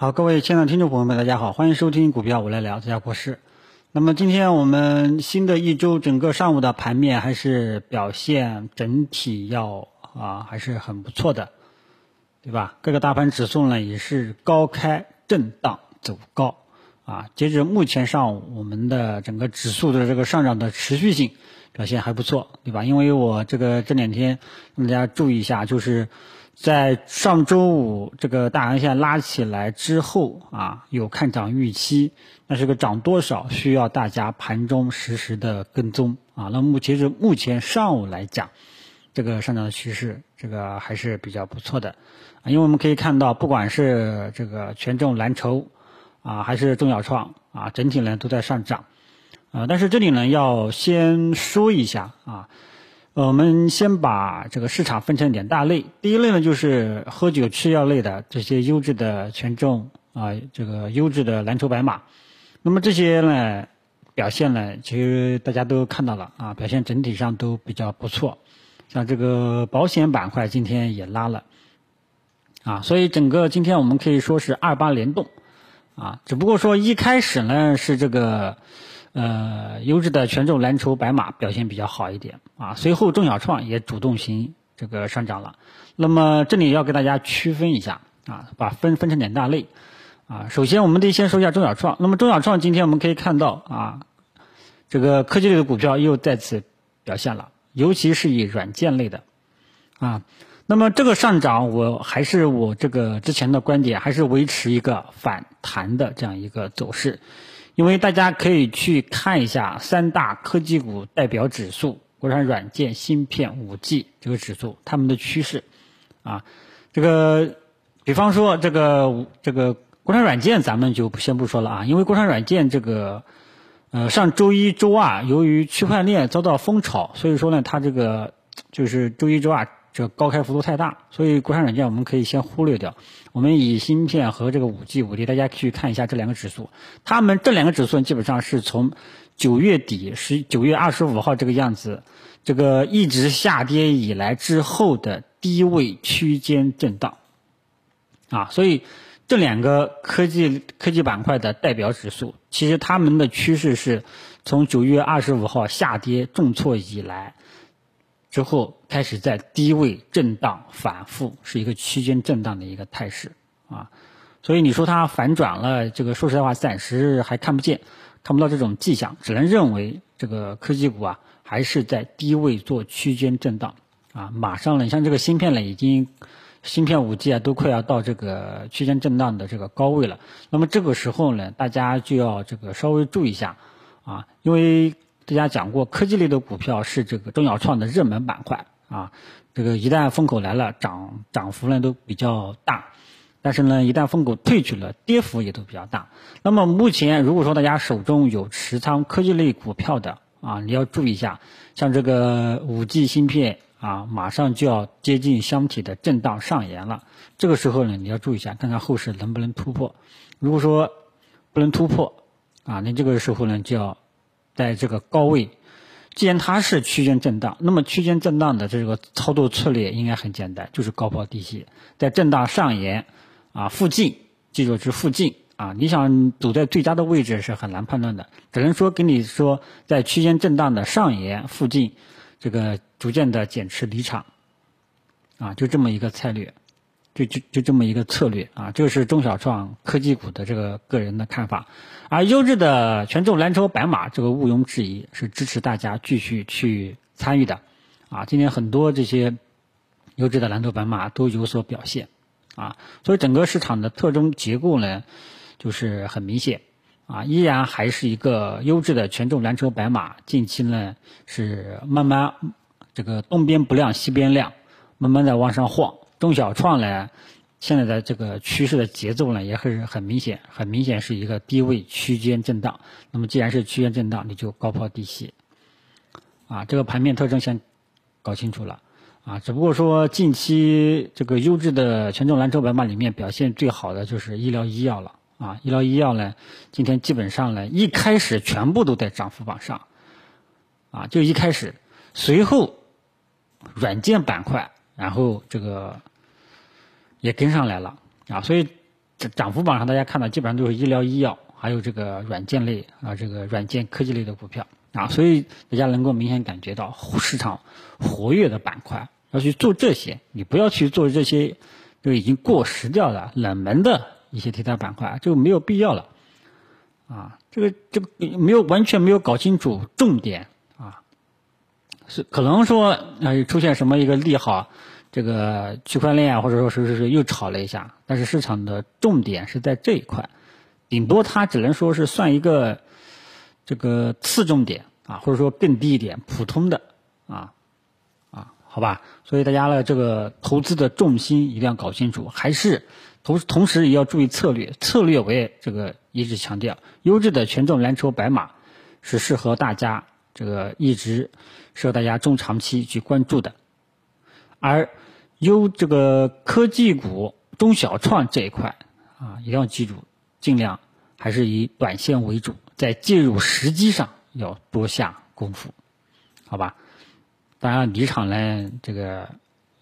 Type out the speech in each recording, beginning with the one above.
好，各位亲爱的听众朋友们，大家好，欢迎收听股票我来聊，这家博士。那么今天我们新的一周整个上午的盘面还是表现整体要啊还是很不错的，对吧？各个大盘指数呢也是高开震荡走高啊。截止目前上午，我们的整个指数的这个上涨的持续性表现还不错，对吧？因为我这个这两天大家注意一下，就是。在上周五这个大阳线拉起来之后啊，有看涨预期，那这个涨多少需要大家盘中实时的跟踪啊。那目前是目前上午来讲，这个上涨的趋势这个还是比较不错的啊，因为我们可以看到，不管是这个权重蓝筹啊，还是中小创啊，整体呢都在上涨啊。但是这里呢要先说一下啊。我们先把这个市场分成两大类，第一类呢就是喝酒吃药类的这些优质的权重啊，这个优质的蓝筹白马。那么这些呢表现呢，其实大家都看到了啊，表现整体上都比较不错。像这个保险板块今天也拉了啊，所以整个今天我们可以说是二八联动啊，只不过说一开始呢是这个。呃，优质的权重蓝筹白马表现比较好一点啊，随后中小创也主动型这个上涨了。那么这里要给大家区分一下啊，把分分成两大类啊。首先，我们得先说一下中小创。那么中小创今天我们可以看到啊，这个科技类的股票又再次表现了，尤其是以软件类的啊。那么这个上涨，我还是我这个之前的观点，还是维持一个反弹的这样一个走势。因为大家可以去看一下三大科技股代表指数，国产软件、芯片、五 G 这个指数，它们的趋势，啊，这个，比方说这个这个国产软件，咱们就先不说了啊，因为国产软件这个，呃，上周一周二由于区块链遭到风炒，所以说呢，它这个就是周一周二。这高开幅度太大，所以国产软件我们可以先忽略掉。我们以芯片和这个五 G、五 D，大家去看一下这两个指数，他们这两个指数基本上是从九月底十九月二十五号这个样子，这个一直下跌以来之后的低位区间震荡，啊，所以这两个科技科技板块的代表指数，其实他们的趋势是从九月二十五号下跌重挫以来。之后开始在低位震荡反复，是一个区间震荡的一个态势啊，所以你说它反转了，这个说实在话暂时还看不见，看不到这种迹象，只能认为这个科技股啊还是在低位做区间震荡啊。马上呢，像这个芯片呢，已经芯片五 G 啊都快要到这个区间震荡的这个高位了，那么这个时候呢，大家就要这个稍微注意一下啊，因为。大家讲过，科技类的股票是这个中小创的热门板块啊。这个一旦风口来了，涨涨幅呢都比较大，但是呢，一旦风口退去了，跌幅也都比较大。那么目前，如果说大家手中有持仓科技类股票的啊，你要注意一下，像这个五 G 芯片啊，马上就要接近箱体的震荡上沿了。这个时候呢，你要注意一下，看看后市能不能突破。如果说不能突破啊，那这个时候呢，就要。在这个高位，既然它是区间震荡，那么区间震荡的这个操作策略应该很简单，就是高抛低吸，在震荡上沿啊附近，记住是附近啊，你想走在最佳的位置是很难判断的，只能说跟你说在区间震荡的上沿附近，这个逐渐的减持离场，啊，就这么一个策略。就就就这么一个策略啊，这是中小创科技股的这个个人的看法，而优质的权重蓝筹白马，这个毋庸置疑是支持大家继续去参与的，啊，今天很多这些优质的蓝筹白马都有所表现，啊，所以整个市场的特征结构呢，就是很明显，啊，依然还是一个优质的权重蓝筹白马，近期呢是慢慢这个东边不亮西边亮，慢慢的往上晃。中小创呢，现在的这个趋势的节奏呢，也很很明显，很明显是一个低位区间震荡。那么既然是区间震荡，你就高抛低吸，啊，这个盘面特征先搞清楚了，啊，只不过说近期这个优质的权重蓝筹白马里面表现最好的就是医疗医药了，啊，医疗医药呢，今天基本上呢一开始全部都在涨幅榜上，啊，就一开始，随后软件板块，然后这个。也跟上来了。啊，所以涨涨幅榜上大家看到基本上都是医疗医药，还有这个软件类啊，这个软件科技类的股票。啊，所以大家能够明显感觉到市场活跃的板块要去做这些，你不要去做这些就已经过时掉的冷门的一些题材板块，就没有必要了。啊，这个这个没有完全没有搞清楚重点。啊，是可能说啊出现什么一个利好。这个区块链啊，或者说是是是又炒了一下，但是市场的重点是在这一块，顶多它只能说是算一个这个次重点啊，或者说更低一点普通的啊啊，好吧，所以大家呢这个投资的重心一定要搞清楚，还是同同时也要注意策略，策略我也这个一直强调，优质的权重蓝筹白马是适合大家这个一直适合大家中长期去关注的。而优这个科技股、中小创这一块啊，一定要记住，尽量还是以短线为主，在介入时机上要多下功夫，好吧？当然，离场呢，这个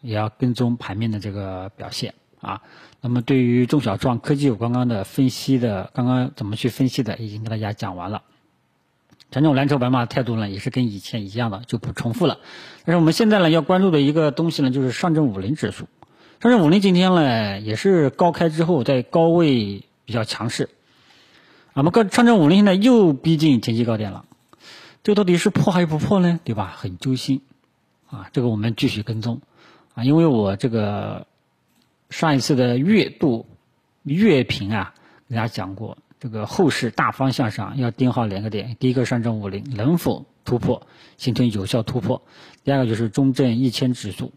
也要跟踪盘面的这个表现啊。那么，对于中小创科技股刚刚的分析的，刚刚怎么去分析的，已经跟大家讲完了。权重蓝筹白马态度呢，也是跟以前一样的，就不重复了。但是我们现在呢，要关注的一个东西呢，就是上证五零指数。上证五零今天呢，也是高开之后在高位比较强势。我们高上证五零现在又逼近前期高点了，这到底是破还是不破呢？对吧？很揪心啊！这个我们继续跟踪啊，因为我这个上一次的月度月评啊，给大家讲过。这个后市大方向上要盯好两个点，第一个上证五零能否突破，形成有效突破；第二个就是中证一千指数，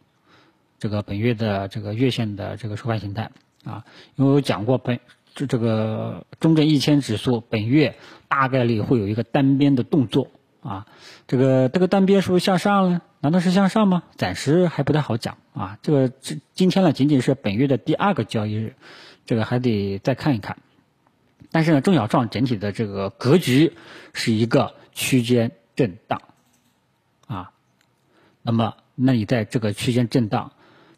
这个本月的这个月线的这个收盘形态啊，因为我讲过本这这个中证一千指数本月大概率会有一个单边的动作啊，这个这个单边是不是向上呢？难道是向上吗？暂时还不太好讲啊，这个这今天呢仅仅是本月的第二个交易日，这个还得再看一看。但是呢，中小创整体的这个格局是一个区间震荡，啊，那么那你在这个区间震荡，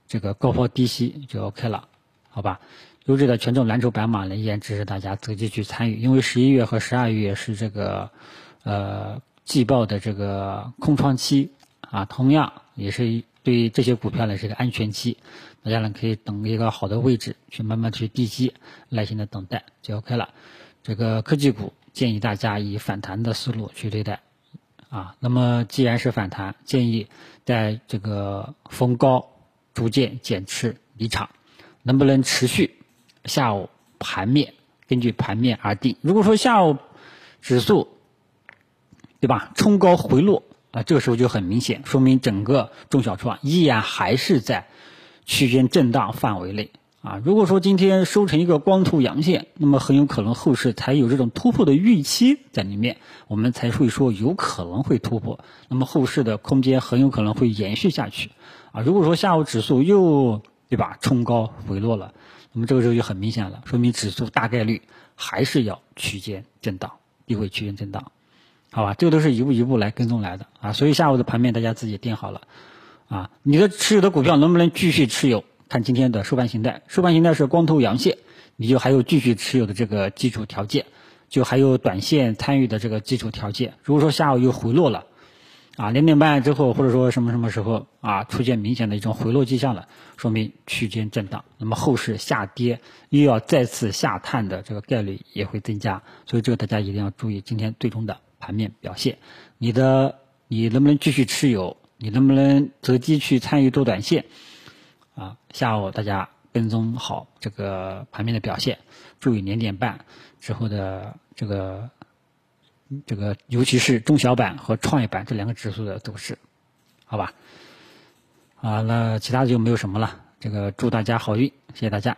这个高抛低吸就 OK 了，好吧？优质的权重蓝筹白马呢，依然支持大家择机去参与，因为十一月和十二月是这个呃季报的这个空窗期啊，同样也是对于这些股票呢是个安全期。大家呢可以等一个好的位置去慢慢去低吸，耐心的等待就 OK 了。这个科技股建议大家以反弹的思路去对待，啊，那么既然是反弹，建议在这个逢高逐渐减持离场，能不能持续？下午盘面根据盘面而定。如果说下午指数对吧冲高回落啊，这个时候就很明显，说明整个中小创依然还是在。区间震荡范围内啊，如果说今天收成一个光头阳线，那么很有可能后市才有这种突破的预期在里面，我们才会说有可能会突破，那么后市的空间很有可能会延续下去啊。如果说下午指数又对吧冲高回落了，那么这个时候就很明显了，说明指数大概率还是要区间震荡，低位区间震荡，好吧？这个都是一步一步来跟踪来的啊，所以下午的盘面大家自己定好了。啊，你的持有的股票能不能继续持有？看今天的收盘形态，收盘形态是光头阳线，你就还有继续持有的这个基础条件，就还有短线参与的这个基础条件。如果说下午又回落了，啊，两点半之后或者说什么什么时候啊，出现明显的一种回落迹象了，说明区间震荡，那么后市下跌又要再次下探的这个概率也会增加，所以这个大家一定要注意今天最终的盘面表现。你的你能不能继续持有？你能不能择机去参与做短线？啊，下午大家跟踪好这个盘面的表现，注意两点半之后的这个这个，尤其是中小板和创业板这两个指数的走势，好吧？啊，那其他的就没有什么了。这个祝大家好运，谢谢大家。